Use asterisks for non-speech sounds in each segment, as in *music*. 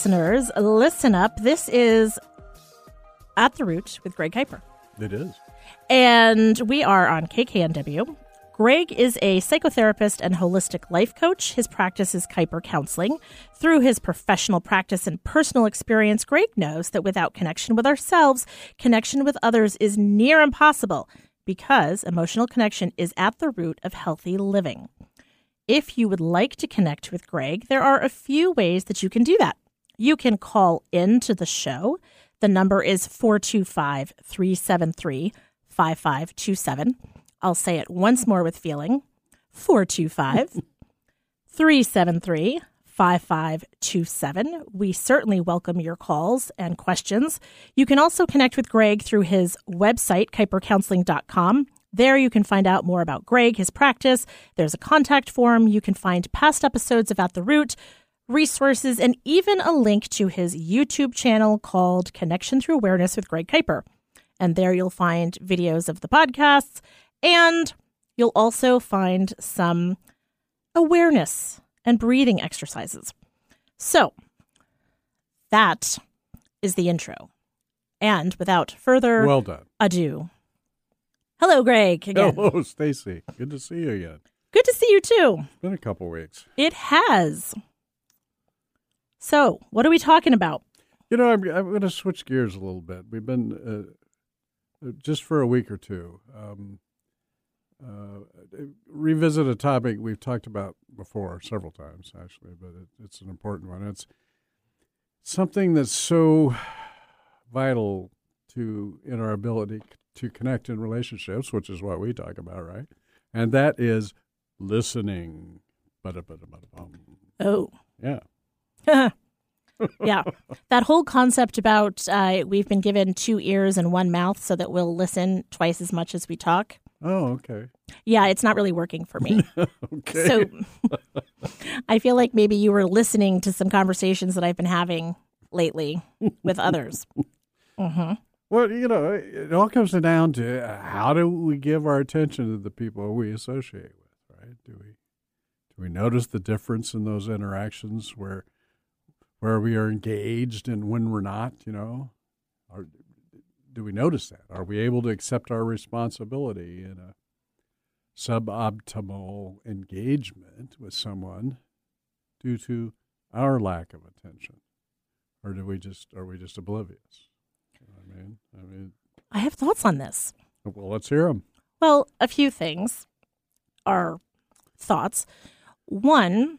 Listeners. Listen up. This is At the Root with Greg Kiper. It is. And we are on KKNW. Greg is a psychotherapist and holistic life coach. His practice is Kiper Counseling. Through his professional practice and personal experience, Greg knows that without connection with ourselves, connection with others is near impossible because emotional connection is at the root of healthy living. If you would like to connect with Greg, there are a few ways that you can do that. You can call in to the show. The number is 425 373 5527. I'll say it once more with feeling 425 373 5527. We certainly welcome your calls and questions. You can also connect with Greg through his website, kipercounseling.com. There you can find out more about Greg, his practice. There's a contact form. You can find past episodes of At the Root, resources, and even a link to his YouTube channel called Connection Through Awareness with Greg Kiper. And there you'll find videos of the podcasts, and you'll also find some awareness and breathing exercises. So that is the intro. And without further Well done. ado, hello, Greg. Again. Hello, *laughs* Stacy. Good to see you again. Good to see you too. It's been a couple weeks. It has. So, what are we talking about? You know, I'm, I'm going to switch gears a little bit. We've been uh, just for a week or two. Um, uh, revisit a topic we've talked about before several times, actually, but it, it's an important one. It's something that's so vital to in our ability to connect in relationships, which is what we talk about, right? And that is listening. Ba-da-ba-da-ba-da-bum. Oh, Yeah. *laughs* yeah. That whole concept about uh, we've been given two ears and one mouth so that we'll listen twice as much as we talk. Oh, okay. Yeah, it's not really working for me. *laughs* Okay. So, I feel like maybe you were listening to some conversations that I've been having lately with others. hmm Well, you know, it all comes down to uh, how do we give our attention to the people we associate with, right? Do we do we notice the difference in those interactions where where we are engaged and when we're not, you know? Or do we notice that? Are we able to accept our responsibility in a suboptimal engagement with someone due to our lack of attention? Or do we just are we just oblivious? You know I mean, I mean, I have thoughts on this. well, let's hear them. Well, a few things are thoughts. One,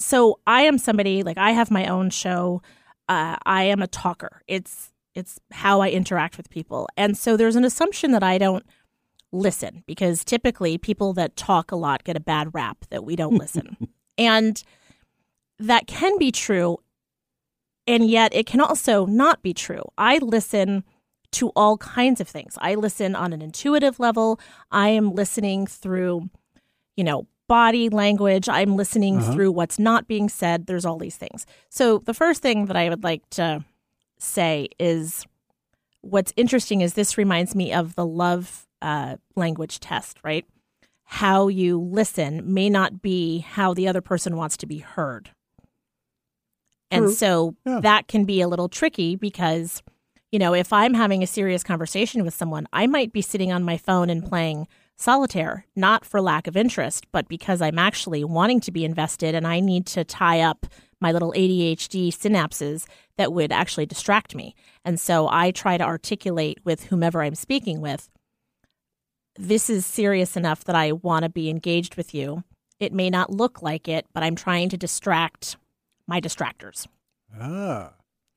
so I am somebody like I have my own show. Uh, I am a talker. It's it's how I interact with people, and so there's an assumption that I don't listen because typically people that talk a lot get a bad rap that we don't listen, *laughs* and that can be true, and yet it can also not be true. I listen to all kinds of things. I listen on an intuitive level. I am listening through, you know, body language. I'm listening Uh-huh. through what's not being said. There's all these things. So, the first thing that I would like to say is what's interesting is this reminds me of the love uh, language test, right? How you listen may not be how the other person wants to be heard. And True. so Yeah. that can be a little tricky because, you know, if I'm having a serious conversation with someone, I might be sitting on my phone and playing solitaire, not for lack of interest, but because I'm actually wanting to be invested and I need to tie up my little ADHD synapses that would actually distract me. And so I try to articulate with whomever I'm speaking with this is serious enough that I want to be engaged with you. It may not look like it, but I'm trying to distract my distractors. Ah,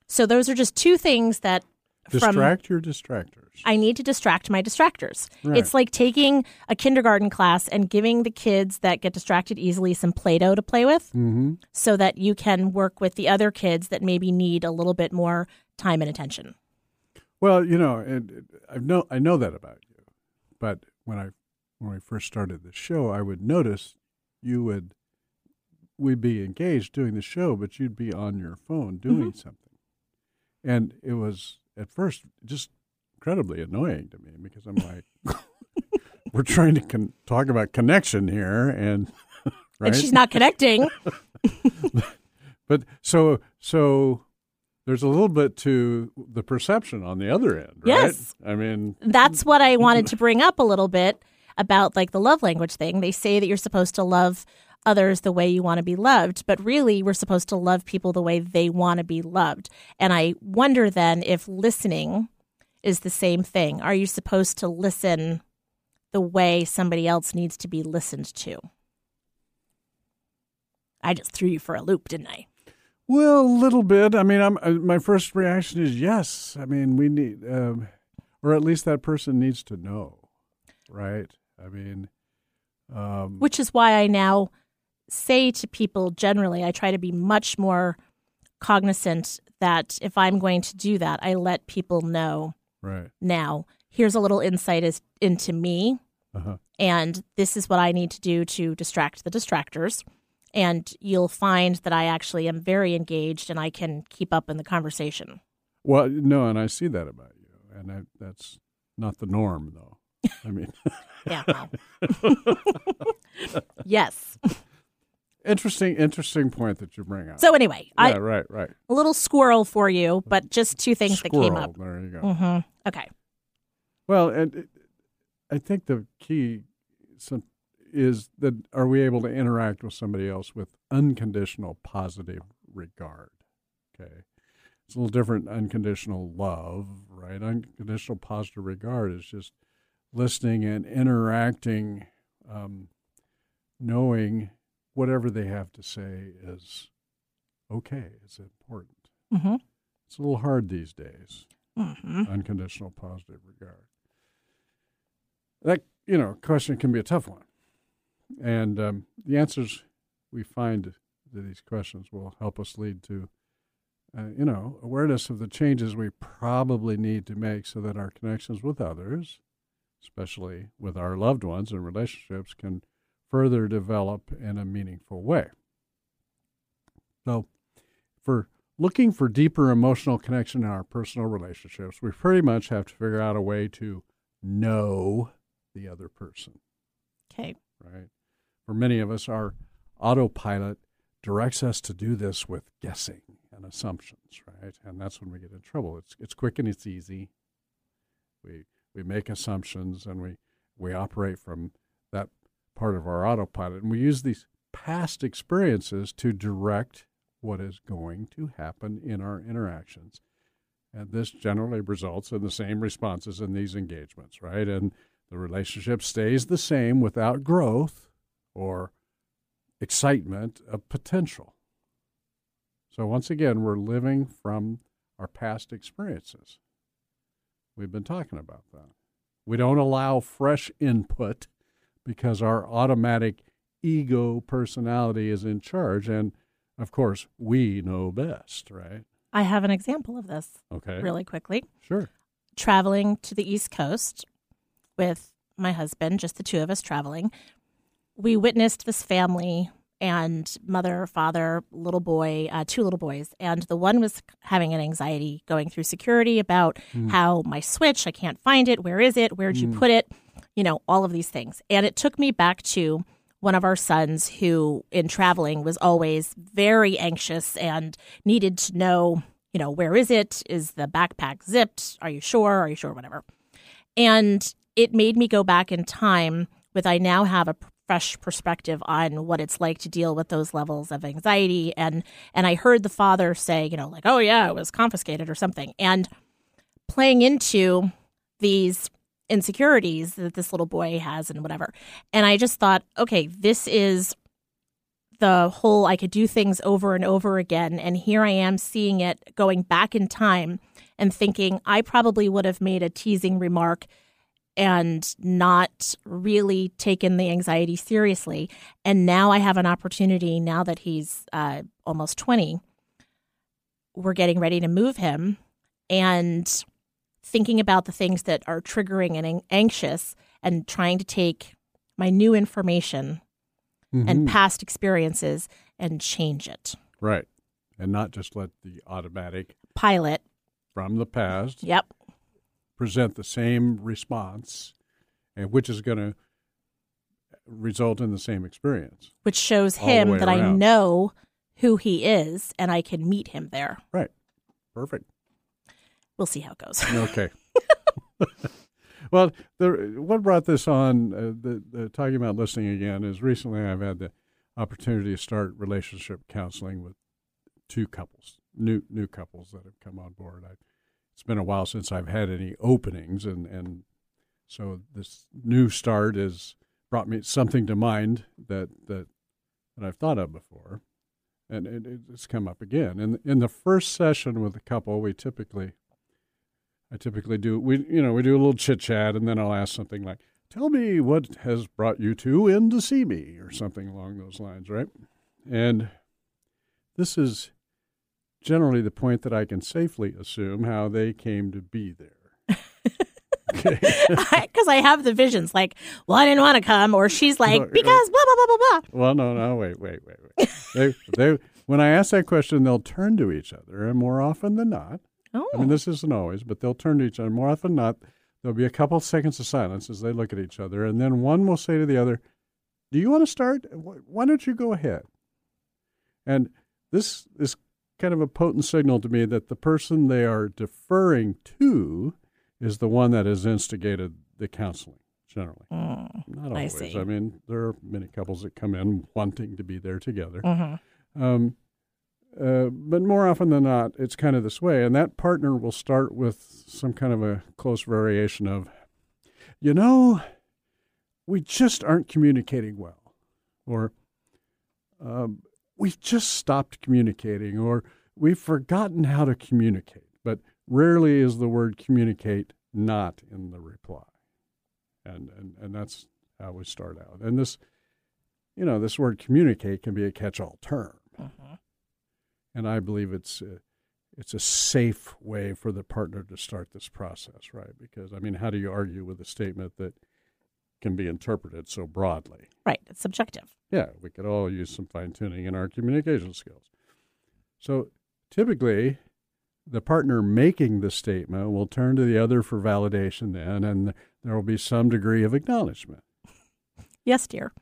So those are just two things that from distract your distractors. I need to distract my distractors. Right. It's like taking a kindergarten class and giving the kids that get distracted easily some Play Doh to play with mm-hmm. so that you can work with the other kids that maybe need a little bit more time and attention. Well, you know, and and I know I know that about you, but when I when we first started the show, I would notice you would we'd be engaged doing the show, but you'd be on your phone doing Mm-hmm. something, and it was at first just incredibly annoying to me because I'm like, *laughs* we're trying to con- talk about connection here, and *laughs* right, And she's not connecting. *laughs* but so so there's a little bit to the perception on the other end, right? Yes. I mean, That's what I wanted to bring up a little bit about like the love language thing. They say that you're supposed to love others the way you want to be loved, but really we're supposed to love people the way they want to be loved. And I wonder then if listening is the same thing. Are you supposed to listen the way somebody else needs to be listened to? I just threw you for a loop, didn't I? well, a little bit. I mean, I'm, uh, my first reaction is yes. I mean, we need, um, or at least that person needs to know, right? I mean, um, which is why I now say to people generally, I try to be much more cognizant that if I'm going to do that, I let people know right. now. Here's a little insight as, into me, Uh-huh. and this is what I need to do to distract the distractors. And you'll find that I actually am very engaged and I can keep up in the conversation. Well, no, and I see that about you, and I, that's not the norm, though. I mean, *laughs* Yeah. *laughs* *laughs* yes. Interesting, interesting point that you bring up. So anyway, yeah, I right, right. a little squirrel for you, but just two things that came up. There you go. hmm Okay. Well, and it, I think the key is that are we able to interact with somebody else with unconditional positive regard? Okay. It's a little different unconditional love, right? Unconditional positive regard is just listening and interacting, um, knowing whatever they have to say is okay, it's important. hmm It's a little hard these days hmm unconditional positive regard. That you know question can be a tough one, and um, the answers we find to these questions will help us lead to uh, you know awareness of the changes we probably need to make so that our connections with others, especially with our loved ones and relationships, can further develop in a meaningful way. So, for looking for deeper emotional connection in our personal relationships, we pretty much have to figure out a way to know the other person, Okay. right? For many of us, our autopilot directs us to do this with guessing and assumptions, right? And that's when we get in trouble. It's it's quick and it's easy. We we make assumptions and we we operate from part of our autopilot, and we use these past experiences to direct what is going to happen in our interactions. And this generally results in the same responses in these engagements, right? And the relationship stays the same without growth or excitement of potential. So, once again, we're living from our past experiences. We've been talking about that. We don't allow fresh input because our automatic ego personality is in charge. And of course, we know best, right? I have an example of this Okay. really quickly. Sure. Traveling to the East Coast with my husband, just the two of us traveling, we witnessed this family and mother, father, little boy, uh, two little boys. And the one was having an anxiety going through security about how my switch, I can't find it. Where is it? Where'd you put it? You know, all of these things. And it took me back to one of our sons who, in traveling, was always very anxious and needed to know, you know, where is it? Is the backpack zipped? Are you sure? Are you sure? Whatever. And it made me go back in time with I now have a fresh perspective on what it's like to deal with those levels of anxiety and and I heard the father say, you know, like, "Oh yeah, it was confiscated or something." And playing into these insecurities that this little boy has and whatever. And I just thought, okay, this is the whole I could do things over and over again. And here I am seeing it going back in time and thinking I probably would have made a teasing remark and not really taken the anxiety seriously. And now I have an opportunity, now that he's uh, almost 20, we're getting ready to move him. And thinking about the things that are triggering and anxious and trying to take my new information and Mhm. past experiences and change it. right. And not just let the automatic Pilot. from the past Yep. present the same response, and which is going to result in the same experience. Which shows him that I know who he is and I can meet him there. Right. Perfect. We'll see how it goes. *laughs* Okay. *laughs* well, the, what brought this on, uh, the, the talking about listening again, is recently I've had the opportunity to start relationship counseling with two couples, new new couples that have come on board. I, it's been a while since I've had any openings, and and so this new start has brought me something to mind that that that I've thought of before, and it, it's come up again. And in the first session with a couple, we typically I typically do we you know we do a little chit chat, and then I'll ask something like, "Tell me what has brought you two in to see me," or something along those lines, right? And this is generally the point that I can safely assume how they came to be there. *laughs* Because I have the visions like, well, I didn't want to come, or she's like, No, because blah, blah, blah, blah, blah. Well, no, no, wait, wait, wait, wait. they, they, when I ask that question, they'll turn to each other, and more often than not, Oh, I mean, this isn't always, but they'll turn to each other. More often than not, there'll be a couple seconds of silence as they look at each other, and then one will say to the other, "Do you want to start? Why don't you go ahead?" And this is kind of a potent signal to me that the person they are deferring to is the one that has instigated the counseling. Generally, Mm, not I always. see. I mean, there are many couples that come in wanting to be there together. mhm. Um, uh, but more often than not, it's kind of this way. And that partner will start with some kind of a close variation of, you know, we just aren't communicating well. Or um, we've just stopped communicating. Or we've forgotten how to communicate. But rarely is the word communicate not in the reply. And, and, and that's how we start out. And this, you know, this word communicate can be a catch all term. And I believe it's a, it's a safe way for the partner to start this process, right? Because I mean, how do you argue with a statement that can be interpreted so broadly? Right. It's subjective. Yeah, we could all use some fine tuning in our communication skills. So typically, the partner making the statement will turn to the other for validation, then, and there will be some degree of acknowledgement. Yes, dear.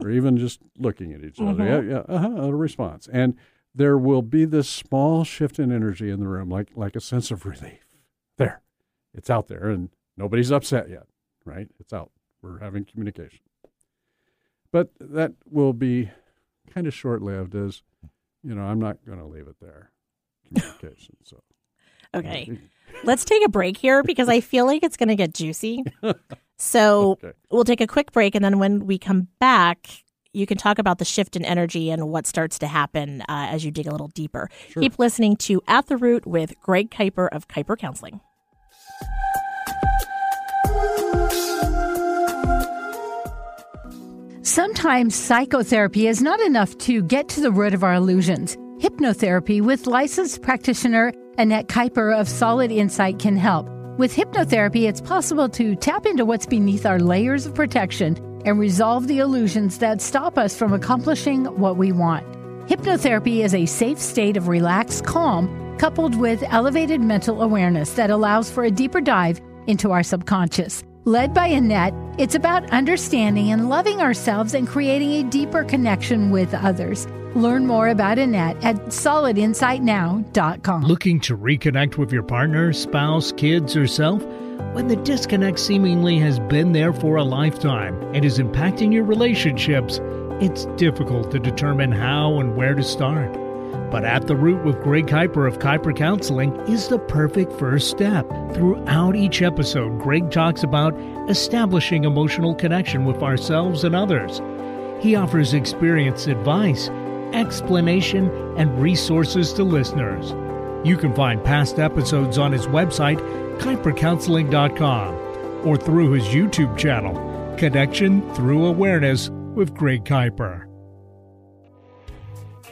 Or even just looking at each other. Mhm. Yeah, yeah, uh-huh, a response. And there will be this small shift in energy in the room, like like a sense of relief. There, it's out there, and nobody's upset yet, right? It's out. We're having communication. But that will be kind of short lived, as you know. I'm not going to leave it there. Communication. So *laughs* Okay. Let's take a break here because I feel like it's going to get juicy. *laughs* So Okay. we'll take a quick break. And then when we come back, you can talk about the shift in energy and what starts to happen uh, as you dig a little deeper. Sure. Keep listening to At the Root with Greg Kiper of Kiper Counseling. Sometimes psychotherapy is not enough to get to the root of our illusions. Hypnotherapy with licensed practitioner Annette Kiper of Solid Insight can help. With hypnotherapy, it's possible to tap into what's beneath our layers of protection and resolve the illusions that stop us from accomplishing what we want. Hypnotherapy is a safe state of relaxed calm coupled with elevated mental awareness that allows for a deeper dive into our subconscious. Led by Annette, it's about understanding and loving ourselves and creating a deeper connection with others. Learn more about Annette at solidinsightnow.com. Looking to reconnect with your partner, spouse, kids, or self? When the disconnect seemingly has been there for a lifetime and is impacting your relationships, it's difficult to determine how and where to start. But At the Root with Greg Kiper of Kiper Counseling is the perfect first step. Throughout each episode, Greg talks about establishing emotional connection with ourselves and others. He offers experience advice, explanation, and resources to listeners. You can find past episodes on his website, kipercounseling.com, or through his YouTube channel, Connection Through Awareness with Greg Kiper.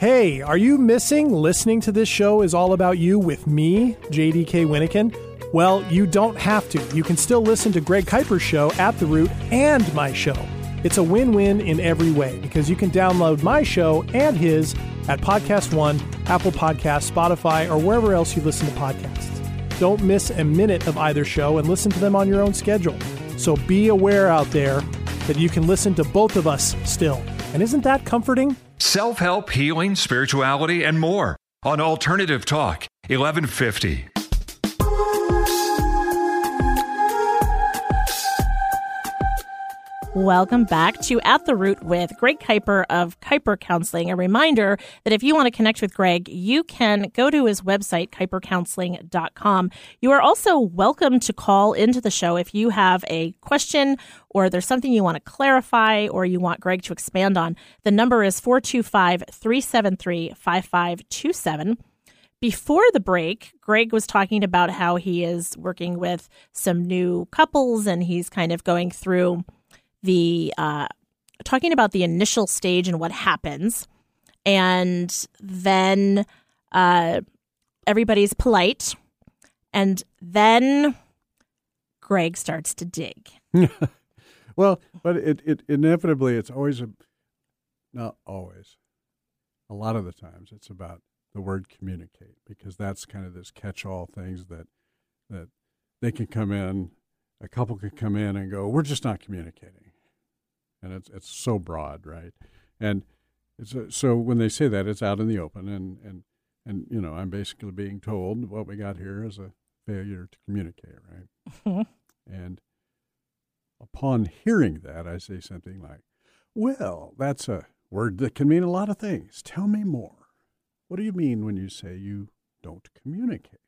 Hey, are you missing listening to this show is all about you with me, JDK Winnikin? Well, you don't have to. You can still listen to Greg Kiper's show at The Root and my show. It's a win win in every way because you can download my show and his at Podcast One, Apple Podcasts, Spotify, or wherever else you listen to podcasts. Don't miss a minute of either show and listen to them on your own schedule. So be aware out there that you can listen to both of us still. And isn't that comforting? Self help, healing, spirituality, and more on Alternative Talk, 1150. Welcome back to At the Root with Greg Kiper of Kiper Counseling. A reminder that if you want to connect with Greg, you can go to his website, kipercounseling.com. You are also welcome to call into the show if you have a question or there's something you want to clarify or you want Greg to expand on. The number is 425 373 5527. Before the break, Greg was talking about how he is working with some new couples and he's kind of going through the uh, talking about the initial stage and what happens, and then uh, everybody's polite, and then Greg starts to dig. *laughs* well, but it, it inevitably it's always a not always. A lot of the times it's about the word communicate because that's kind of this catch-all things that that they can come in a couple could come in and go we're just not communicating and it's it's so broad, right? And it's a, so when they say that, it's out in the open, and and and you know, I'm basically being told what we got here is a failure to communicate, right? Mm-hmm. and upon hearing that, I say something like, "Well, that's a word that can mean a lot of things. Tell me more. What do you mean when you say you don't communicate?"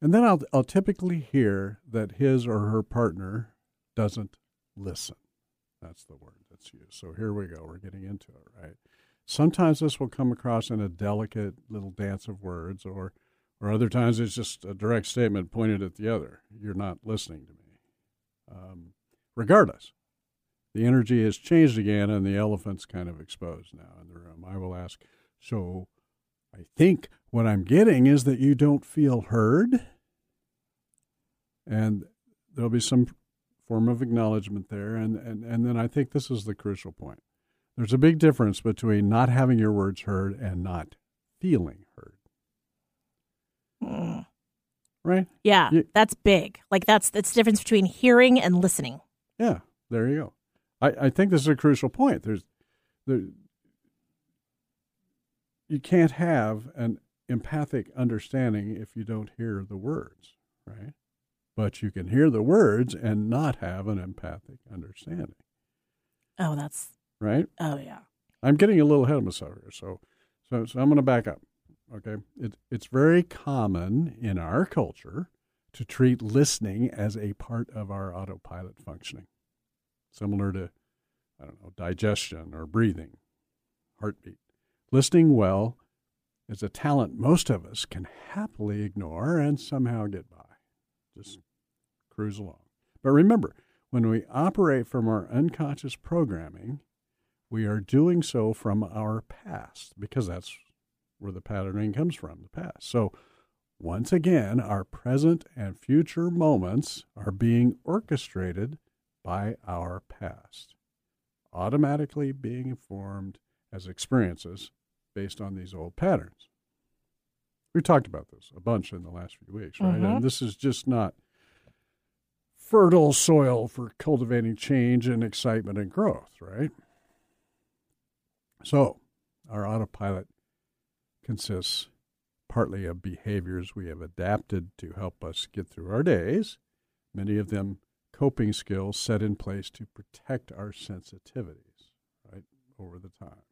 And then I'll I'll typically hear that his or her partner doesn't listen. That's the word that's used. So here we go. We're getting into it, right? Sometimes this will come across in a delicate little dance of words, or, or other times it's just a direct statement pointed at the other. You're not listening to me. Um, regardless, the energy has changed again, and the elephant's kind of exposed now in the room. I will ask, so I think what I'm getting is that you don't feel heard, and there'll be some form of acknowledgement there. And, and, and then I think this is the crucial point. There's a big difference between not having your words heard and not feeling heard. Mm. Right? Yeah, you, that's big. Like that's that's the difference between hearing and listening. Yeah, there you go. I, I think this is a crucial point. There's there you can't have an empathic understanding if you don't hear the words, right? But you can hear the words and not have an empathic understanding. Oh, that's right. Oh, yeah. I'm getting a little ahead of myself here, so so, so I'm going to back up. Okay, it, it's very common in our culture to treat listening as a part of our autopilot functioning, similar to I don't know digestion or breathing, heartbeat. Listening well is a talent most of us can happily ignore and somehow get by. Just cruise along. But remember, when we operate from our unconscious programming, we are doing so from our past because that's where the patterning comes from, the past. So, once again, our present and future moments are being orchestrated by our past, automatically being informed as experiences based on these old patterns. We've talked about this a bunch in the last few weeks, right? Mm-hmm. And this is just not fertile soil for cultivating change and excitement and growth, right? So, our autopilot consists partly of behaviors we have adapted to help us get through our days, many of them coping skills set in place to protect our sensitivities, right, over the time,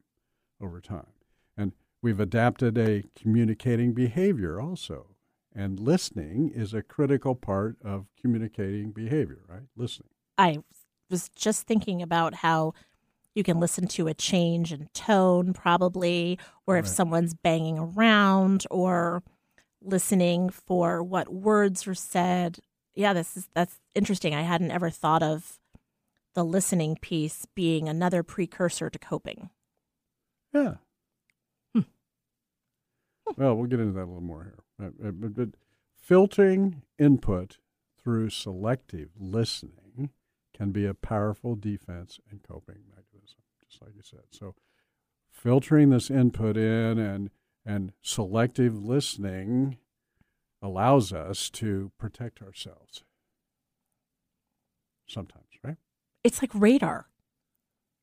over time. And We've adapted a communicating behavior also. And listening is a critical part of communicating behavior, right? Listening. I was just thinking about how you can listen to a change in tone, probably, or if right. someone's banging around, or listening for what words are said. Yeah, this is that's interesting. I hadn't ever thought of the listening piece being another precursor to coping. Yeah, well, we'll get into that a little more here. Uh, uh, but, but filtering input through selective listening can be a powerful defense and coping mechanism, just like you said. So, filtering this input in and and selective listening allows us to protect ourselves. Sometimes, right? It's like radar.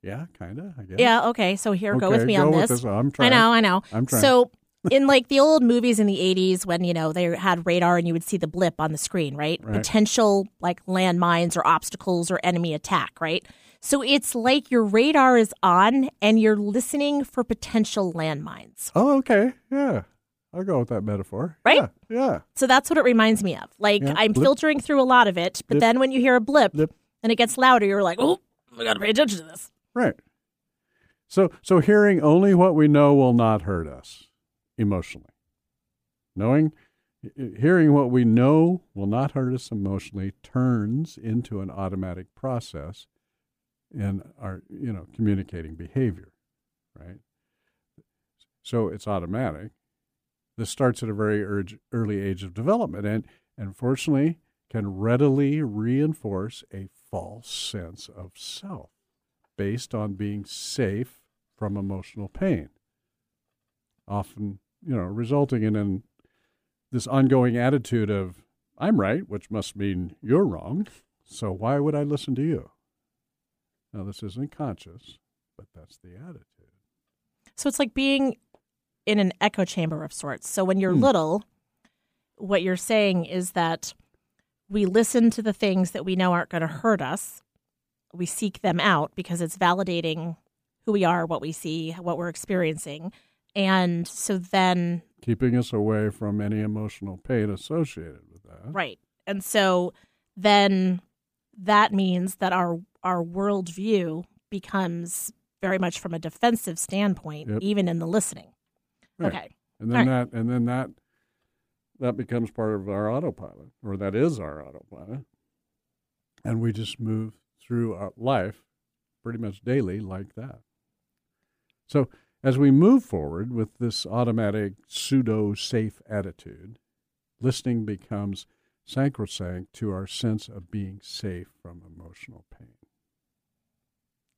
Yeah, kind of. I guess. Yeah, okay. So here, go with me go on this. this. I'm trying. I know, I know. I'm trying. So in like the old movies in the 80s when, you know, they had radar and you would see the blip on the screen, right? Right. Potential like landmines or obstacles or enemy attack, right? So it's like your radar is on and you're listening for potential landmines. Oh, okay. Yeah. I'll go with that metaphor. Right? Yeah. yeah. So that's what it reminds me of. Like Yeah, I'm blip. filtering through a lot of it, but Blip. then when you hear a blip, Blip. and it gets louder, you're like, "Oh, we got to pay attention to this." Right. So so hearing only what we know will not hurt us emotionally. Knowing hearing what we know will not hurt us emotionally turns into an automatic process in our you know communicating behavior, right? So it's automatic. This starts at a very urge, early age of development and and fortunately can readily reinforce a false sense of self based on being safe from emotional pain. Often, you know, resulting in an, this ongoing attitude of, I'm right, which must mean you're wrong. So why would I listen to you? Now, this isn't conscious, but that's the attitude. So it's like being in an echo chamber of sorts. So when you're Hmm. little, what you're saying is that we listen to the things that we know aren't going to hurt us. We seek them out because it's validating who we are, what we see, what we're experiencing. And so then, Keeping us away from any emotional pain associated with that. right. And so then that means that our our worldview becomes very much from a defensive standpoint, Yep. even in the listening. Right. Okay. And then that and then that that becomes part of our autopilot, or that is our autopilot. And we just move through our life pretty much daily like that. So as we move forward with this automatic pseudo safe attitude, listening becomes sacrosanct to our sense of being safe from emotional pain.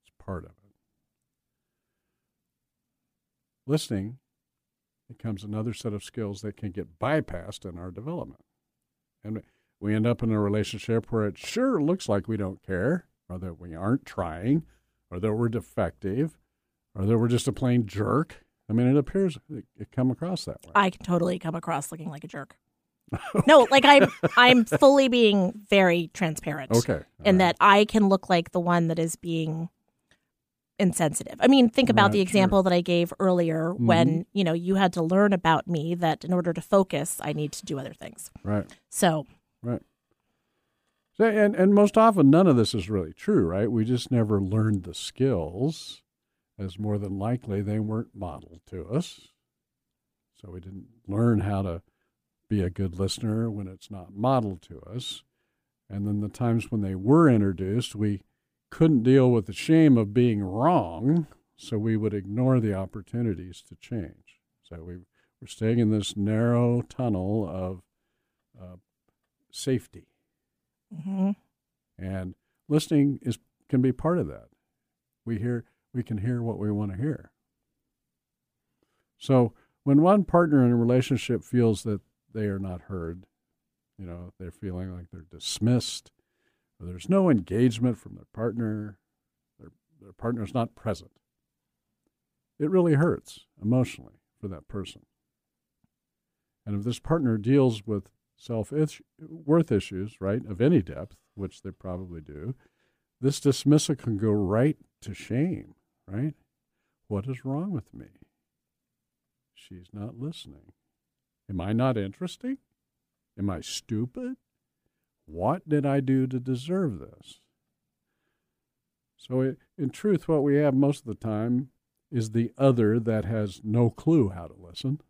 It's part of it. Listening becomes another set of skills that can get bypassed in our development. And we end up in a relationship where it sure looks like we don't care, or that we aren't trying, or that we're defective, or that we're just a plain jerk. I mean, it appears it, it come across that way. I can totally come across looking like a jerk. *laughs* No, like I'm I'm fully being very transparent. Okay. In all that I can look like the one that is being insensitive. I mean, think about Right, the sure. example that I gave earlier Mm-hmm. when, you know, you had to learn about me that in order to focus, I need to do other things. Right. So, Right. So, and, and most often, none of this is really true, right? We just never learned the skills, as more than likely they weren't modeled to us. So we didn't learn how to be a good listener when it's not modeled to us. And then the times when they were introduced, we couldn't deal with the shame of being wrong, so we would ignore the opportunities to change. So we we're staying in this narrow tunnel of uh, safety, mhm. and listening is can be part of that. We hear we can hear what we want to hear. So when one partner in a relationship feels that they are not heard, you know, they're feeling like they're dismissed, or there's no engagement from their partner, their their partner's not present. It really hurts emotionally for that person. And if this partner deals with self worth issues, right, of any depth, which they probably do, this dismissal can go right to shame, right? What is wrong with me? She's not listening. Am I not interesting? Am I stupid? What did I do to deserve this? So, in truth, what we have most of the time is the other that has no clue how to listen,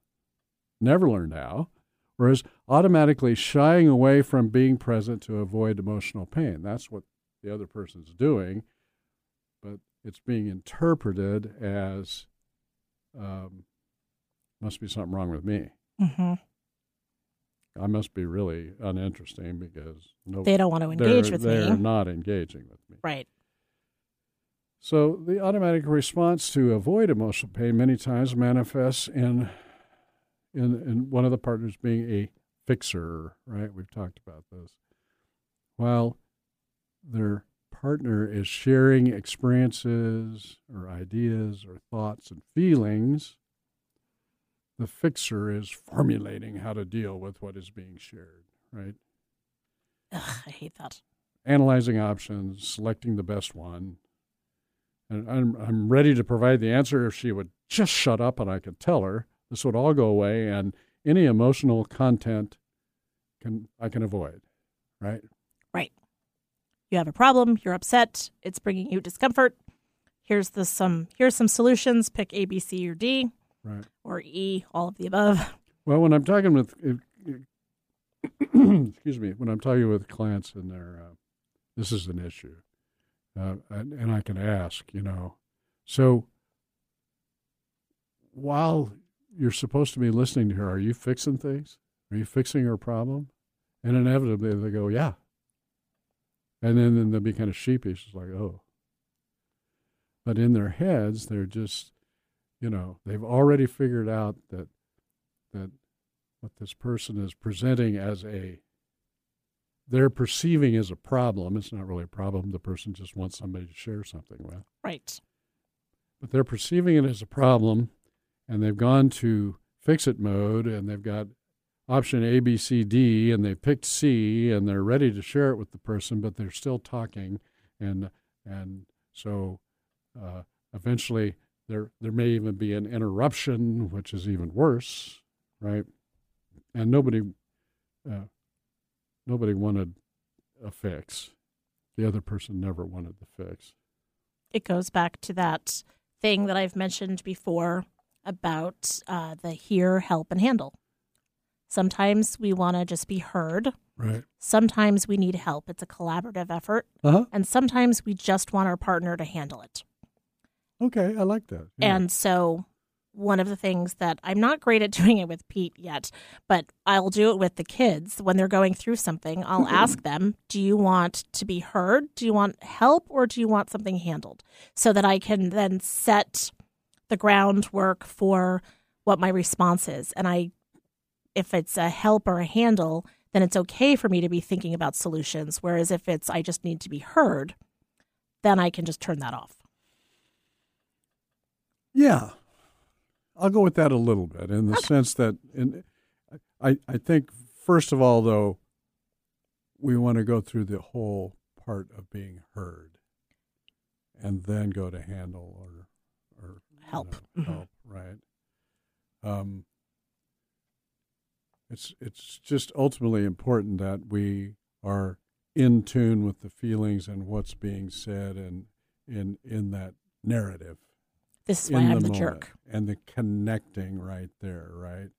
never learned how, or is automatically shying away from being present to avoid emotional pain. That's what the other person's doing, it's being interpreted as um, must be something wrong with me. Mhm. I must be really uninteresting because no, they don't want to engage they're, with they're me. not engaging with me. Right. So the automatic response to avoid emotional pain many times manifests in in in one of the partners being a fixer, right? We've talked about this. While their partner is sharing experiences or ideas or thoughts and feelings, the fixer is formulating how to deal with what is being shared, right? Ugh, I hate that. Analyzing options, selecting the best one. And I'm, I'm ready to provide the answer if she would just shut up and I could tell her. This would all go away and any emotional content can I can avoid, right? Right. You have a problem, you're upset, it's bringing you discomfort. Here's the some here's some solutions, pick A, B, C, or D. Right. Or E, all of the above. Well, when I'm talking with, *clears throat* excuse me, when I'm talking with clients and they're, uh, this is an issue, uh, and, and I can ask, you know, so while you're supposed to be listening to her, are you fixing things? Are you fixing her problem? And inevitably they go, yeah. And then, then they'll be kind of sheepish. It's like, oh. But in their heads, they're just, you know, they've already figured out that that what this person is presenting as a they're perceiving as a problem. It's not really a problem. The person just wants somebody to share something with. Right. But they're perceiving it as a problem and they've gone to fix it mode and they've got option A, B, C, D, and they picked C, and they're ready to share it with the person, but they're still talking, and and so uh, eventually there there may even be an interruption, which is even worse, right? And nobody uh, nobody wanted a fix. The other person never wanted the fix. It goes back to that thing that I've mentioned before about uh, the hear, help, and handle. Sometimes we want to just be heard. Right. Sometimes we need help. It's a collaborative effort. Uh-huh. And sometimes we just want our partner to handle it. Okay, I like that. Yeah. And so one of the things that I'm not great at *laughs* doing it with Pete yet, but I'll do it with the kids when they're going through something. I'll ask them, Do you want to be heard? Do you want help or do you want something handled? So that I can then set the groundwork for what my response is. And I if it's a help or a handle, then it's okay for me to be thinking about solutions. Whereas if it's I just need to be heard, then I can just turn that off. Yeah. I'll go with that a little bit in the okay. sense that in, I, I think, first of all, though, we want to go through the whole part of being heard and then go to handle or, or help. You know, mm-hmm. help, right? Um, it's it's just ultimately important that we are in tune with the feelings and what's being said and in in that narrative. This is why I'm the, the jerk. And the connecting right there, right?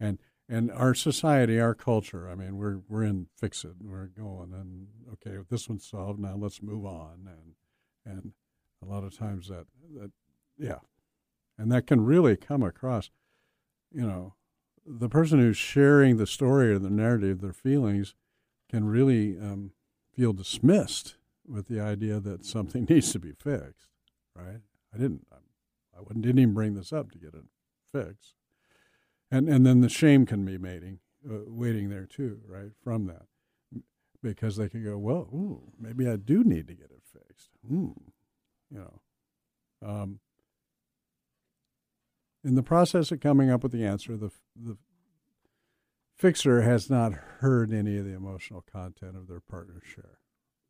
And and our society, our culture. I mean, we're we're in fix it. We're going and okay, this one's solved. Now let's move on. And and a lot of times that that yeah, and that can really come across. You know, the person who's sharing the story or the narrative, their feelings, can really um, feel dismissed with the idea that something *laughs* needs to be fixed. Right? I didn't. I, I didn't even bring this up to get it fixed. And and then the shame can be mating, uh, waiting there too, right? From that, because they can go, well, ooh, maybe I do need to get it fixed. Hmm, you know. Um, in the process of coming up with the answer, the the fixer has not heard any of the emotional content of their partner's share.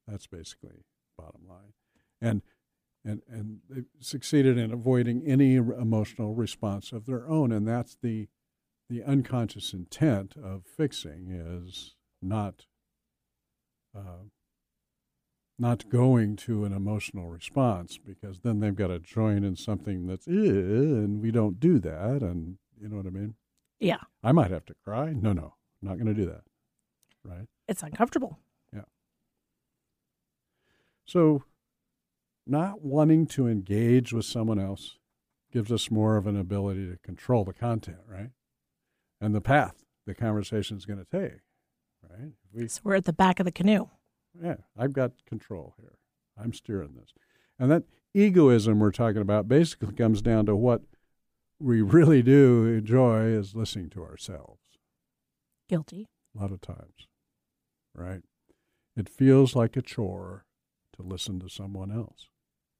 That's basically bottom line, and and and they succeeded in avoiding any emotional response of their own, and that's the the unconscious intent of fixing is not uh, not going to an emotional response because then they've got to join in something that's and we don't do that and you know what I mean? Yeah. I might have to cry. No, no. I'm not going to do that. Right? It's uncomfortable. Yeah. So not wanting to engage with someone else gives us more of an ability to control the content, right? And the path the conversation is going to take, right? We, so we're at the back of the canoe yeah, I've got control here. I'm steering this. And that egoism we're talking about basically comes down to what we really do enjoy is listening to ourselves. Guilty. A lot of times, right? It feels like a chore to listen to someone else.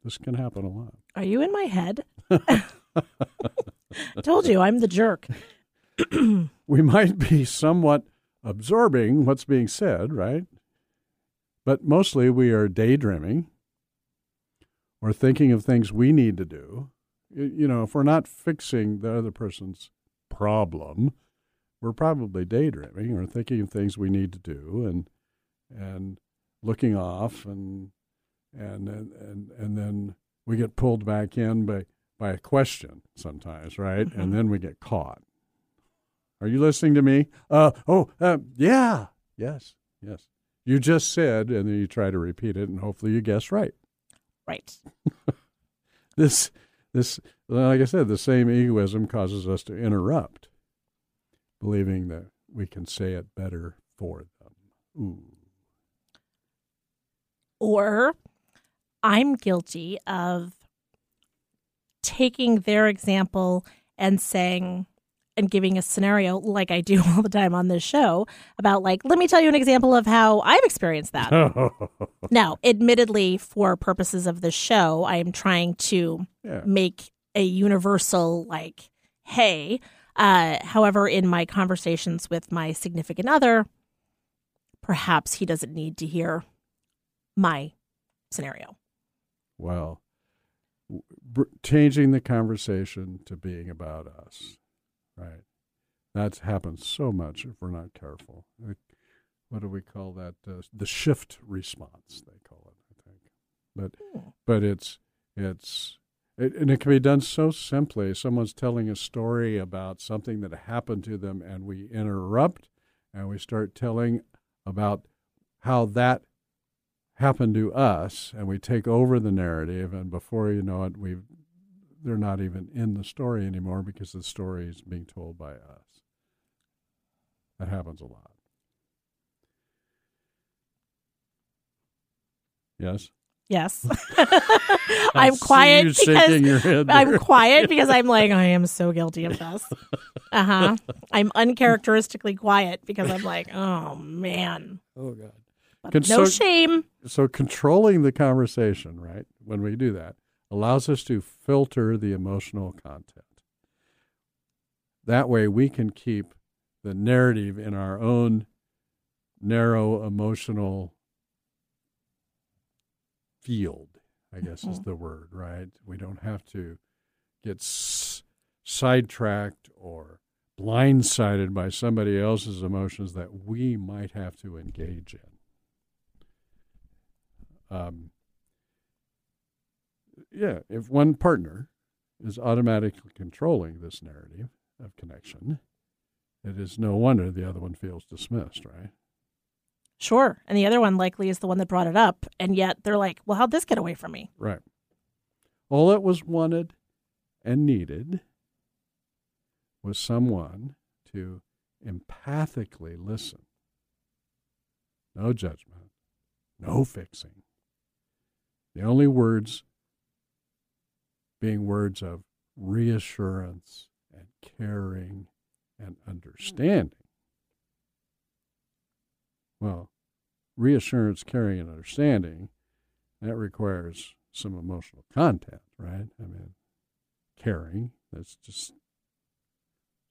This can happen a lot. Are you in my head? I *laughs* *laughs* told you I'm the jerk. *clears throat* *clears throat* we might be somewhat absorbing what's being said, right? But mostly we are daydreaming or thinking of things we need to do. You know, if we're not fixing the other person's problem, we're probably daydreaming or thinking of things we need to do and and looking off and and and and, and then we get pulled back in by by a question sometimes, right? Mm-hmm. And then we get caught. Are you listening to me? Uh oh, uh, yeah. Yes. Yes. You just said and then you try to repeat it and hopefully you guess right. Right. *laughs* this this like I said, the same egoism causes us to interrupt, believing that we can say it better for them. Ooh. Or I'm guilty of taking their example and saying, and giving a scenario like I do *laughs* all the time on this show about like, let me tell you an example of how I've experienced that. *laughs* now, admittedly, for purposes of the show, I am trying to yeah. make a universal like, hey. Uh, however, in my conversations with my significant other, perhaps he doesn't need to hear my scenario. Well, changing the conversation to being about us Right. That happens so much if we're not careful. What do we call that? Uh, the shift response, they call it, I think. But hmm. but it's it's it, and it can be done so simply. Someone's telling a story about something that happened to them, and we interrupt and we start telling about how that happened to us, and we take over the narrative, and before you know it, we've they're not even in the story anymore because the story is being told by us. That happens a lot. Yes. Yes. *laughs* *laughs* I'm quiet because I'm quiet *laughs* because I'm like I am so guilty of this. Uh-huh. I'm uncharacteristically quiet because I'm like, "Oh man." Oh god. no so, shame. So controlling the conversation, right? When we do that, allows us to filter the emotional content. That way, we can keep the narrative in our own narrow emotional field, I guess mm-hmm. is the word, right? We don't have to get s- sidetracked or blindsided by somebody else's emotions that we might have to engage in. Um, yeah, if one partner is automatically controlling this narrative of connection, it is no wonder the other one feels dismissed, right? Sure. And the other one likely is the one that brought it up. And yet they're like, well, how'd this get away from me? Right. All that was wanted and needed was someone to empathically listen. No judgment, no fixing. The only words being words of reassurance and caring and understanding. Well, reassurance, caring, and understanding, that requires some emotional content, right? I mean, caring, that's just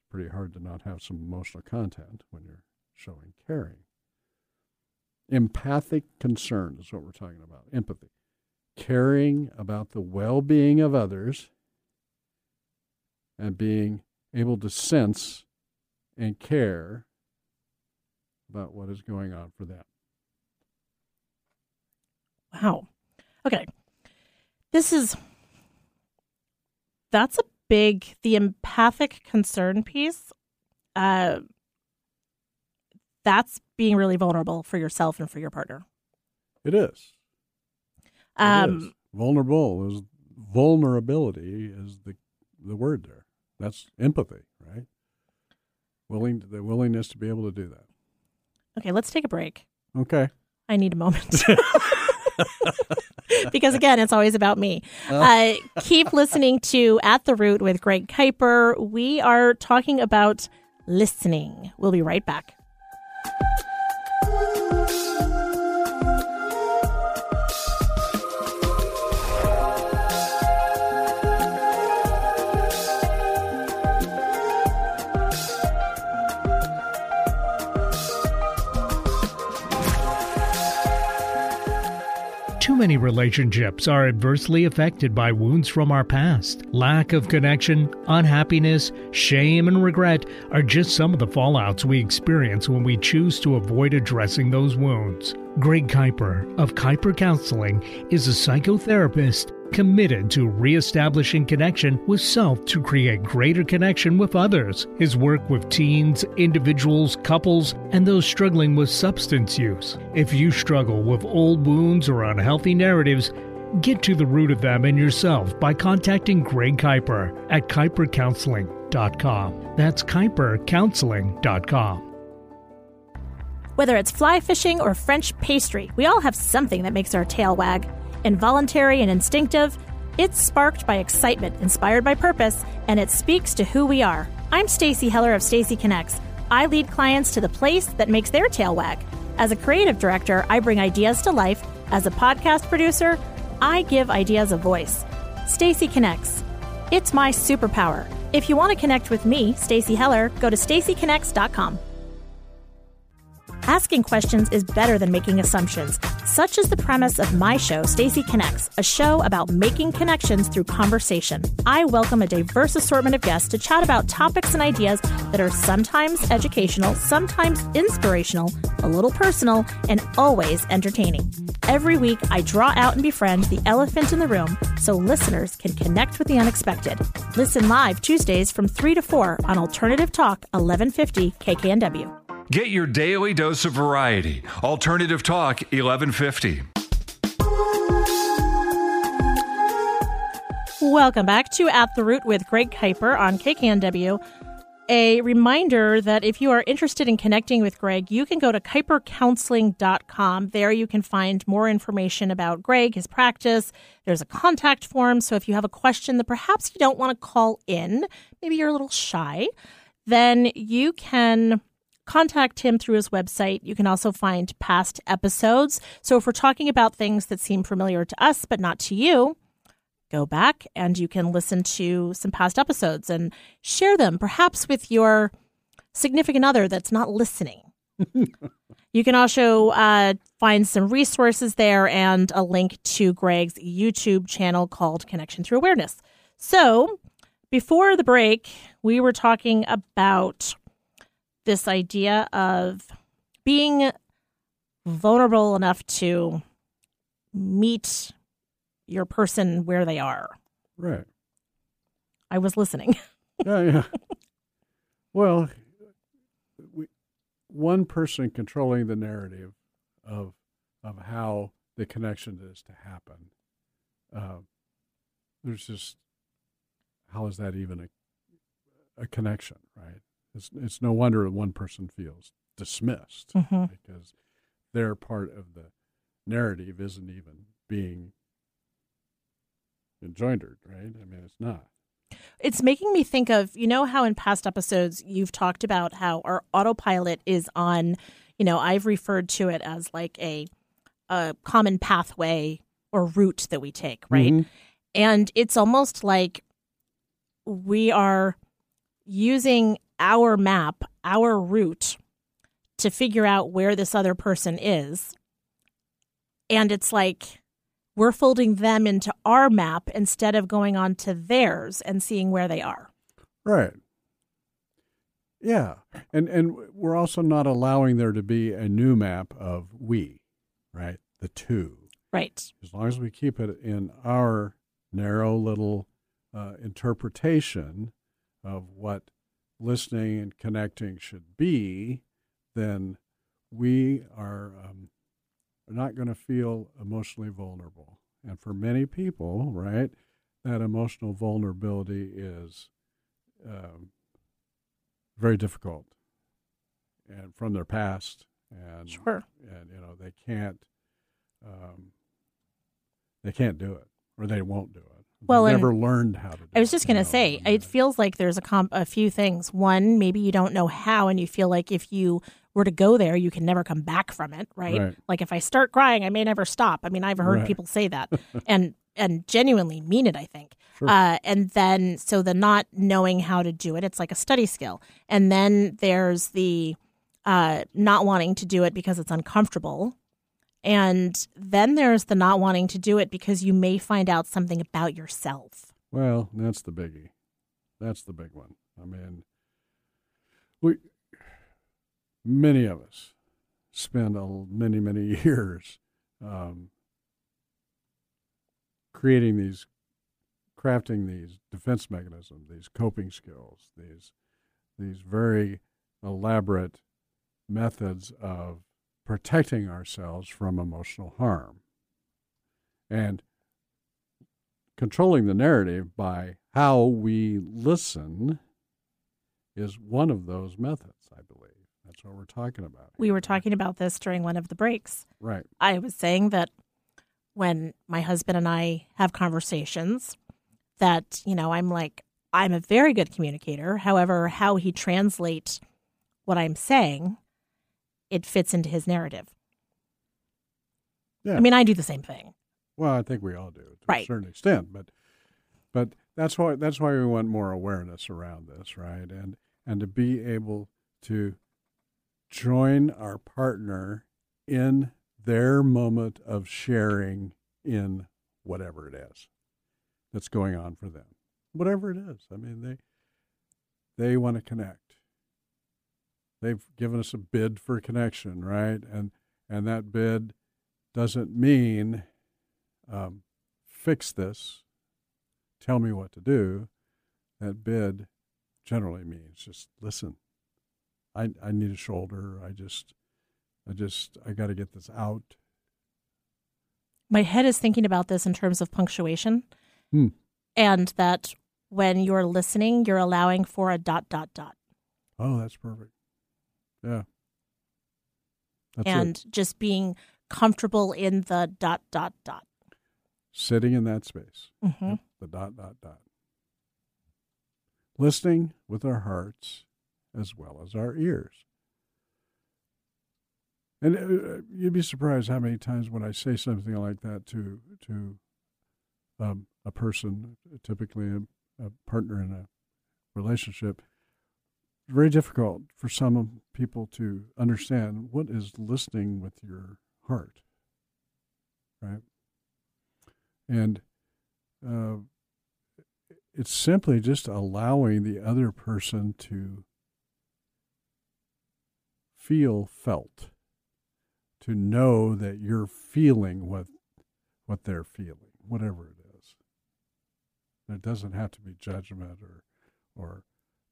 pretty hard to not have some emotional content when you're showing caring. Empathic concern is what we're talking about, empathy caring about the well being of others and being able to sense and care about what is going on for them. Wow. Okay. This is that's a big the empathic concern piece. Uh that's being really vulnerable for yourself and for your partner. It is. Um, vulnerable is vulnerability is the the word there. That's empathy, right? Willing the willingness to be able to do that. Okay, let's take a break. Okay. I need a moment. *laughs* because again, it's always about me. Uh. uh, keep listening to At the Root with Greg Kiper. We are talking about listening. We'll be right back. Many relationships are adversely affected by wounds from our past. Lack of connection, unhappiness, shame, and regret are just some of the fallouts we experience when we choose to avoid addressing those wounds. Greg Kiper of Kiper Counseling is a psychotherapist committed to reestablishing connection with self to create greater connection with others. His work with teens, individuals, couples, and those struggling with substance use. If you struggle with old wounds or unhealthy narratives, get to the root of them in yourself by contacting Greg Kiper at kipercounseling.com. That's kipercounseling.com. Whether it's fly fishing or French pastry, we all have something that makes our tail wag involuntary and instinctive. It's sparked by excitement, inspired by purpose, and it speaks to who we are. I'm Stacy Heller of Stacy Connects. I lead clients to the place that makes their tail wag. As a creative director, I bring ideas to life. As a podcast producer, I give ideas a voice. Stacy Connects. It's my superpower. If you want to connect with me, Stacy Heller, go to stacyconnects.com. Asking questions is better than making assumptions. Such is the premise of my show, Stacy Connects, a show about making connections through conversation. I welcome a diverse assortment of guests to chat about topics and ideas that are sometimes educational, sometimes inspirational, a little personal, and always entertaining. Every week, I draw out and befriend the elephant in the room so listeners can connect with the unexpected. Listen live Tuesdays from 3 to 4 on Alternative Talk 1150 KKNW. Get your daily dose of variety. Alternative Talk 1150. Welcome back to At the Root with Greg Kiper on KKNW. A reminder that if you are interested in connecting with Greg, you can go to kipercounseling.com. There you can find more information about Greg, his practice. There's a contact form. So if you have a question that perhaps you don't want to call in, maybe you're a little shy, then you can contact him through his website. You can also find past episodes. So if we're talking about things that seem familiar to us but not to you, go back and you can listen to some past episodes and share them, perhaps with your significant other that's not listening. *laughs* you can also uh, find some resources there and a link to Greg's YouTube channel called Connection Through Awareness. So, before the break, we were talking about this idea of being vulnerable enough to meet your person where they are. Right. I was listening. *laughs* Yeah, yeah. well, we, one person controlling the narrative of of how the connection is to happen. Uh, there's just how is that even a a connection, right? It's it's no wonder that one person feels dismissed Mm-hmm. because their part of the narrative isn't even being engendered, right? I mean, it's not. It's making me think of, you know, how in past episodes you've talked about how our autopilot is on, you know, I've referred to it as like a a common pathway or route that we take, right? Mhm. And it's almost like we are using our map, our route to figure out where this other person is. And it's like we're folding them into our map instead of going on to theirs and seeing where they are. Right. Yeah, and and we're also not allowing there to be a new map of we, right? The two. Right. As long as we keep it in our narrow little uh, interpretation of what listening and connecting should be, then we are um, not going to feel emotionally vulnerable. And for many people, right, that emotional vulnerability is um, very difficult and from their past and Sure. and you know they can't um, they can't do it or they won't do it Well, never learned how to do I was just going to say, it feels like there's a, comp- a few things. One, maybe you don't know how, and you feel like if you were to go there, you can never come back from it, right? Right. Like if I start crying, I may never stop. I mean, I've heard Right. people say that *laughs* and and genuinely mean it, I think. Sure. Uh, and then, so the not knowing how to do it, it's like a study skill. And then there's the uh, not wanting to do it because it's uncomfortable. And then there's the not wanting to do it because you may find out something about yourself. Well, that's the biggie. That's the big one. I mean, we many of us spend a, many many *laughs* years um, creating these, crafting these defense mechanisms, these coping skills, these these very elaborate methods of protecting ourselves from emotional harm. And controlling the narrative by how we listen is one of those methods, I believe. That's what we're talking about. We were talking about this during one of the breaks. Right. I was saying that when my husband and I have conversations, that, you know, I'm like, I'm a very good communicator. However, how he translates what I'm saying, it fits into his narrative. Yeah. I mean, I do the same thing. Well, I think we all do to Right. a certain extent, but but that's why that's why we want more awareness around this, right? And and to be able to join our partner in their moment of sharing in whatever it is that's going on for them. Whatever it is. I mean, they they want to connect. They've given us a bid for a connection, right? And and that bid doesn't mean um, fix this, tell me what to do. That bid generally means just listen. I I need a shoulder. I just I just I got to get this out. My head is thinking about this in terms of punctuation, Hmm. and that when you're listening, you're allowing for a dot, dot, dot. Oh, that's perfect. Yeah. That's and it. just being comfortable in the dot, dot, dot. Sitting in that space. hmm Yep, the dot dot dot. Listening with our hearts as well as our ears. And uh, you'd be surprised how many times when I say something like that to to um, a person, typically a, a partner in a relationship, very difficult for some people to understand what is listening with your heart, right? And uh, it's simply just allowing the other person to feel felt, to know that you're feeling what what they're feeling, whatever it is. There doesn't have to be judgment or or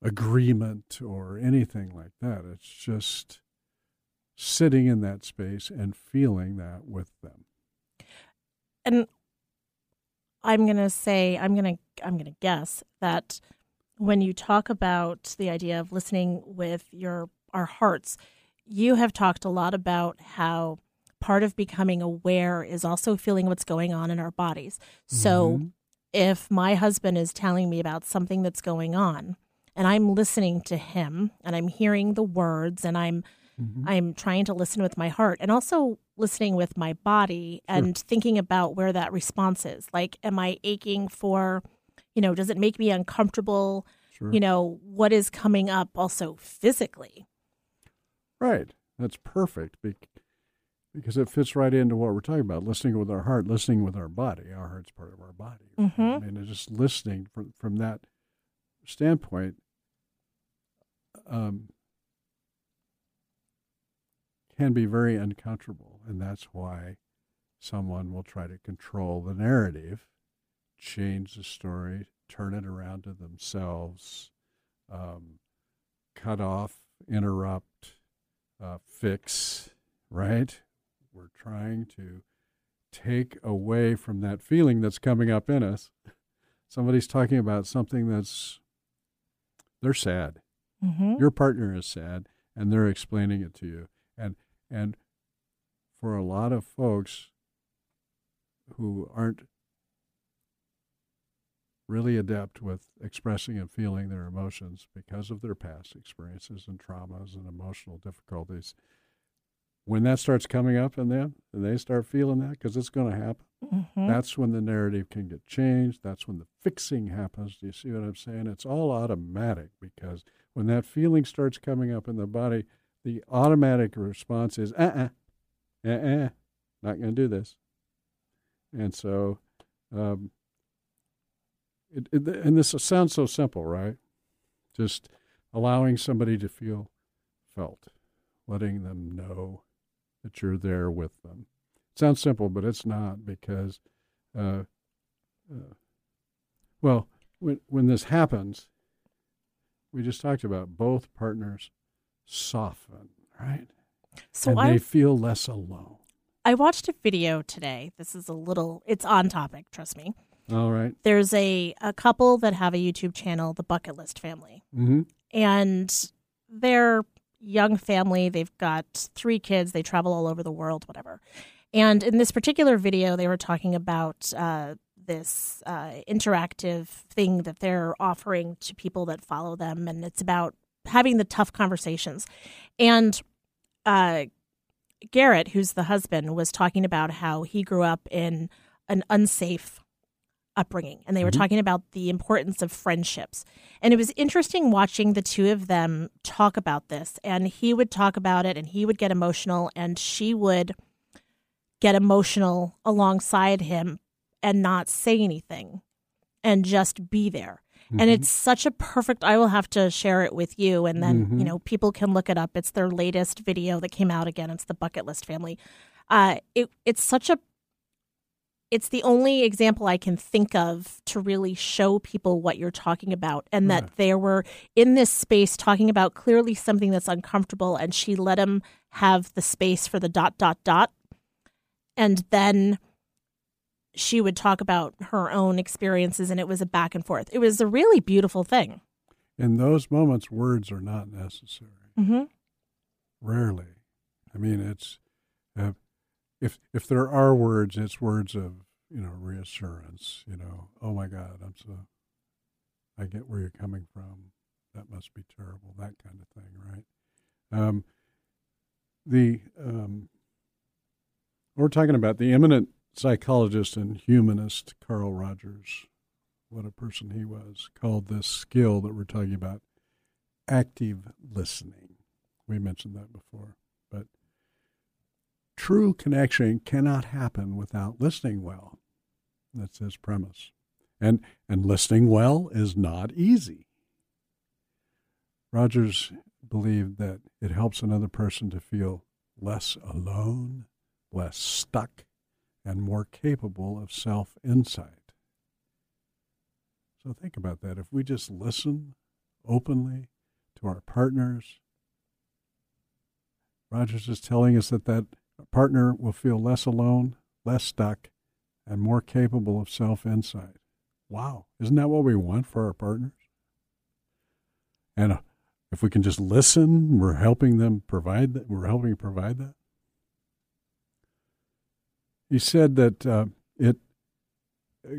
agreement or anything like that. It's just sitting in that space and feeling that with them. And I'm going to say, I'm going to, I'm going to guess that when you talk about the idea of listening with your, our hearts, you have talked a lot about how part of becoming aware is also feeling what's going on in our bodies. So Mhm. if my husband is telling me about something that's going on and I'm listening to him and I'm hearing the words and I'm Mhm. I'm trying to listen with my heart and also listening with my body and thinking about where that response is. Like am I aching for, you know, does it make me uncomfortable? Sure. You know, what is coming up also physically? Right. That's perfect because it fits right into what we're talking about listening with our heart, listening with our body. Our heart's part of our body. right? I mean, it's just listening from, from that standpoint um, can be very uncomfortable. And that's why someone will try to control the narrative, change the story, turn it around to themselves, um, cut off, interrupt, uh, fix, right? We're trying to take away from that feeling that's coming up in us. Somebody's talking about something that's, they're sad. Mm-hmm. Your partner is sad, and they're explaining it to you. And, and for a lot of folks who aren't really adept with expressing and feeling their emotions because of their past experiences and traumas and emotional difficulties. When that starts coming up in them and they start feeling that, because it's going to happen, Mm-hmm. that's when the narrative can get changed. That's when the fixing happens. Do you see what I'm saying? It's all automatic because when that feeling starts coming up in the body, the automatic response is, uh uh-uh, uh, uh, not going to do this. And so, um, it, it, and this sounds so simple, right? Just allowing somebody to feel felt, letting them know that you're there with them. It sounds simple, but it's not because, uh, uh, well, when when this happens, we just talked about both partners soften, right? So and I they feel less alone. I watched a video today. This is a little it's on topic, trust me. All right. There's a a couple that have a YouTube channel, the Bucket List Family. Mm-hmm. And they're young family. They've got three kids. They travel all over the world, whatever. And in this particular video, they were talking about uh, this uh, interactive thing that they're offering to people that follow them, and it's about having the tough conversations. And uh, Garrett, who's the husband, was talking about how he grew up in an unsafe upbringing and they were Mhm. talking about the importance of friendships and it was interesting watching the two of them talk about this and he would talk about it and he would get emotional and she would get emotional alongside him and not say anything and just be there. And it's such a perfect i will have to share it with you and then Mhm. you know people can look it up. It's their latest video that came out again. It's the bucket list family. Uh it it's such a it's the only example I can think of to really show people what you're talking about and that Right. they were in this space talking about clearly something that's uncomfortable and she let him have the space for the dot dot dot. And then she would talk about her own experiences and it was a back and forth. It was a really beautiful thing. In those moments, words are not necessary. hmm Rarely. I mean, it's uh, if if there are words, it's words of you know reassurance. You know, oh my God, I'm so. I get where you're coming from. That must be terrible. That kind of thing, right? Um, the um, we're talking about the eminent psychologist and humanist Carl Rogers. What a person he was! Called this skill that we're talking about active listening. We mentioned that before, but true connection cannot happen without listening well. That's his premise. And and listening well is not easy. Rogers believed that it helps another person to feel less alone, less stuck, and more capable of self insight. So think about that. If we just listen openly to our partners, Rogers is telling us that that partner will feel less alone, less stuck, and more capable of self insight. Wow, isn't that what we want for our partners? And if we can just listen, we're helping them provide that. We're helping provide that. He said that uh, it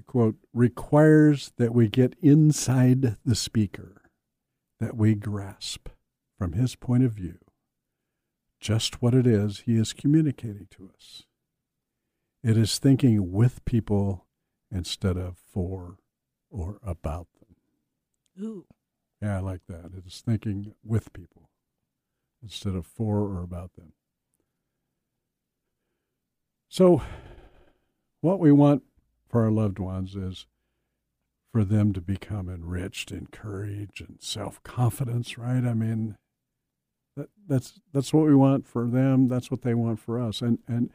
quote requires that we get inside the speaker, that we grasp from his point of view just what it is he is communicating to us. It is thinking with people instead of for or about them. Ooh. Yeah, I like that. It is thinking with people instead of for or about them. So, what we want for our loved ones is for them to become enriched in courage and self confidence, right? I mean, that, that's that's what we want for them. That's what they want for us. And and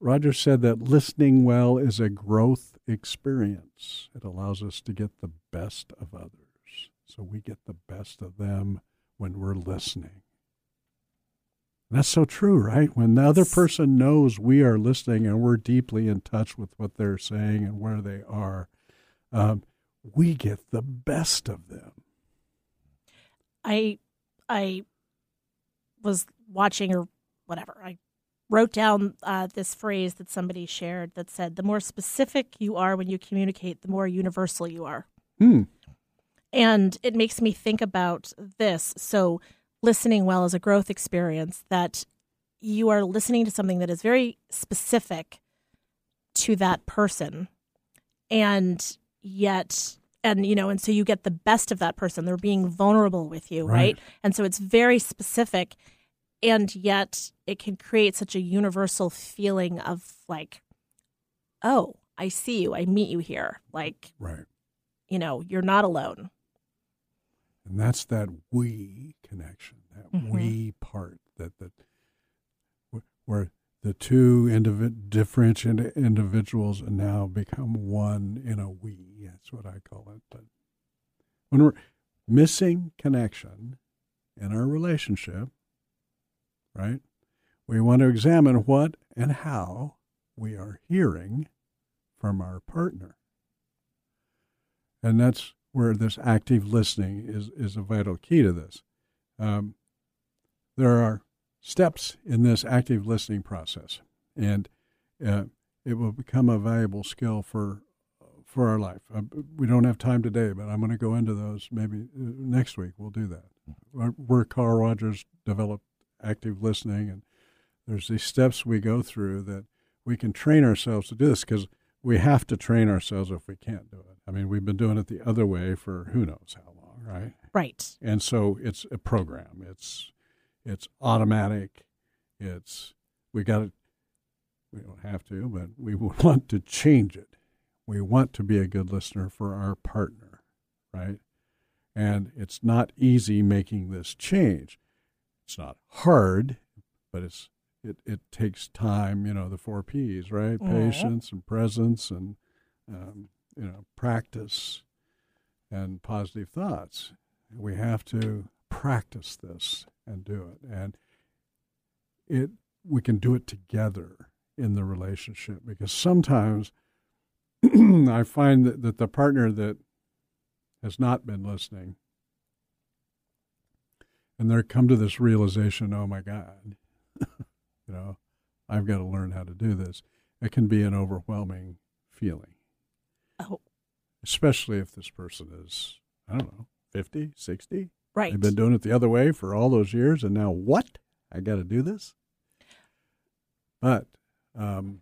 Roger said that listening well is a growth experience. It allows us to get the best of others. So we get the best of them when we're listening. That's so true, right? When the other person knows we are listening and we're deeply in touch with what they're saying and where they are, um, we get the best of them. I I was watching or whatever. I wrote down uh, this phrase that somebody shared that said, "The more specific you are when you communicate, the more universal you are." Hmm. And it makes me think about this. So, listening well is a growth experience that you are listening to something that is very specific to that person. And yet, and you know, and so you get the best of that person. They're being vulnerable with you, right? Right. And so it's very specific. and yet it can create such a universal feeling of like, oh, I see you, I meet you here. Like, Right. you know, you're not alone. And that's that we connection, that Mhm. we part that that where the two indivi- differentiated individuals now become one in a we. That's what I call it. But when we're missing connection in our relationship, right? We want to examine what and how we are hearing from our partner. And that's where this active listening is, is a vital key to this. Um, there are steps in this active listening process, and uh, it will become a valuable skill for for our life. Uh, we don't have time today, but I'm going to go into those maybe uh, next week. We'll do that. Where- Where Carl Rogers developed active listening, and there's these steps we go through that we can train ourselves to do this because we have to train ourselves if we can't do it. I mean, we've been doing it the other way for who knows how long, right? Right. and so it's a program it's it's automatic it's we got to we don't have to but we *laughs* want to change it we want to be a good listener for our partner right and it's not easy making this change it's not hard but it's it, it takes time you know the four p's right Mhm. patience and presence and um, you know practice and positive thoughts. We have to practice this and do it. And it we can do it together in the relationship because sometimes *clears throat* i find that, that the partner that has not been listening and they're come to this realization oh my god *laughs* you know i've got to learn how to do this. It can be an overwhelming feeling Oh, especially if this person is i don't know 50 60 right. they've been doing it the other way for all those years and now what? I got to do this? But um,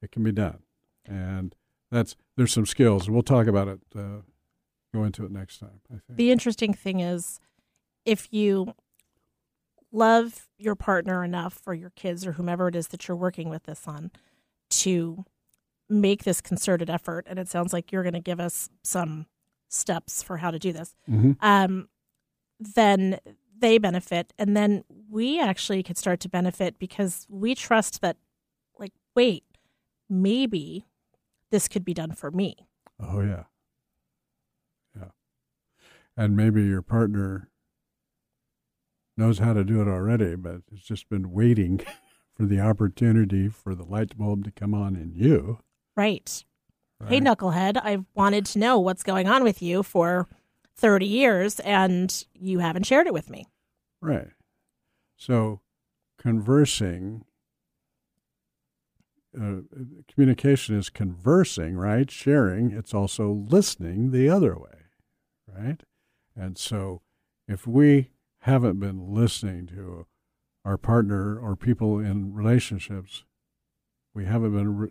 it can be done. And that's there's some skills we'll talk about it uh, go into it next time i think. The interesting thing is if you love your partner enough or your kids or whomever it is that you're working with this on to make this concerted effort and it sounds like you're going to give us some steps for how to do this. Mhm. um, then they benefit and then we actually could start to benefit because we trust that like wait maybe this could be done for me. Oh yeah. Yeah. And maybe your partner knows how to do it already but it's just been waiting *laughs* for the opportunity for the light bulb to come on in you right Hey, knucklehead, I've wanted to know what's going on with you for 30 years and you haven't shared it with me. Right. So conversing, uh, communication is conversing, right? Sharing. It's also listening the other way, right? And so if we haven't been listening to our partner or people in relationships, we haven't been re-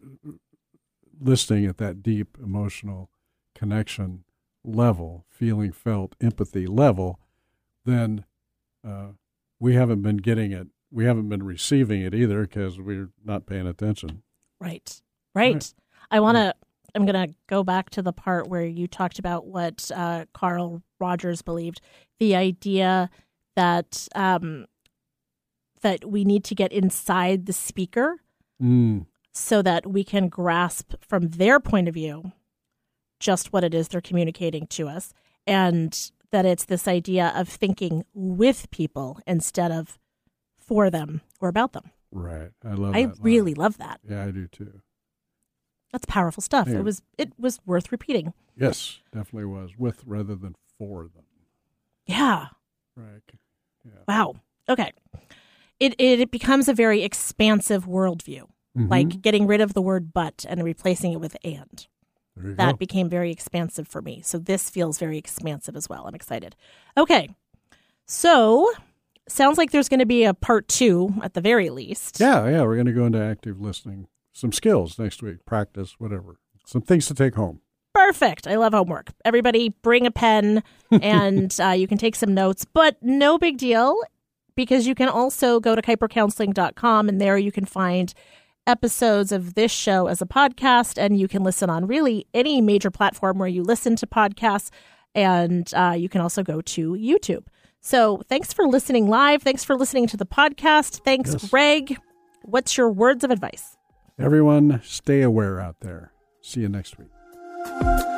listening at that deep emotional connection level, feeling, felt, empathy level, then uh, we haven't been getting it. We haven't been receiving it either because we're not paying attention. Right. Right. Right. I want to, I'm going to go back to the part where you talked about what uh, Carl Rogers believed the idea that, um, that we need to get inside the speaker Mm, so that we can grasp from their point of view just what it is they're communicating to us and that it's this idea of thinking with people instead of for them or about them. right. I love. I really love that. Yeah, I do too. That's powerful stuff. Yeah. It was it was worth repeating. Yes, definitely was with rather than for them. Yeah. Right. Yeah. Wow. Okay. It it, it becomes a very expansive worldview. Mhm. Like getting rid of the word but and replacing it with and. that go. became very expansive for me. So this feels very expansive as well. I'm excited. Okay. So sounds like there's going to be a part two at the very least. yeah, yeah. We're going to go into active listening. Some skills next week. Practice, whatever. Some things to take home. Perfect. I love homework. Everybody bring a pen *laughs* and uh, you can take some notes, but no big deal. because you can also go to kipercounseling.com and there you can find episodes of this show as a podcast and you can listen on really any major platform where you listen to podcasts and uh, you can also go to youtube so thanks for listening live thanks for listening to the podcast thanks Yes. greg what's your words of advice Everyone, stay aware out there. See you next week.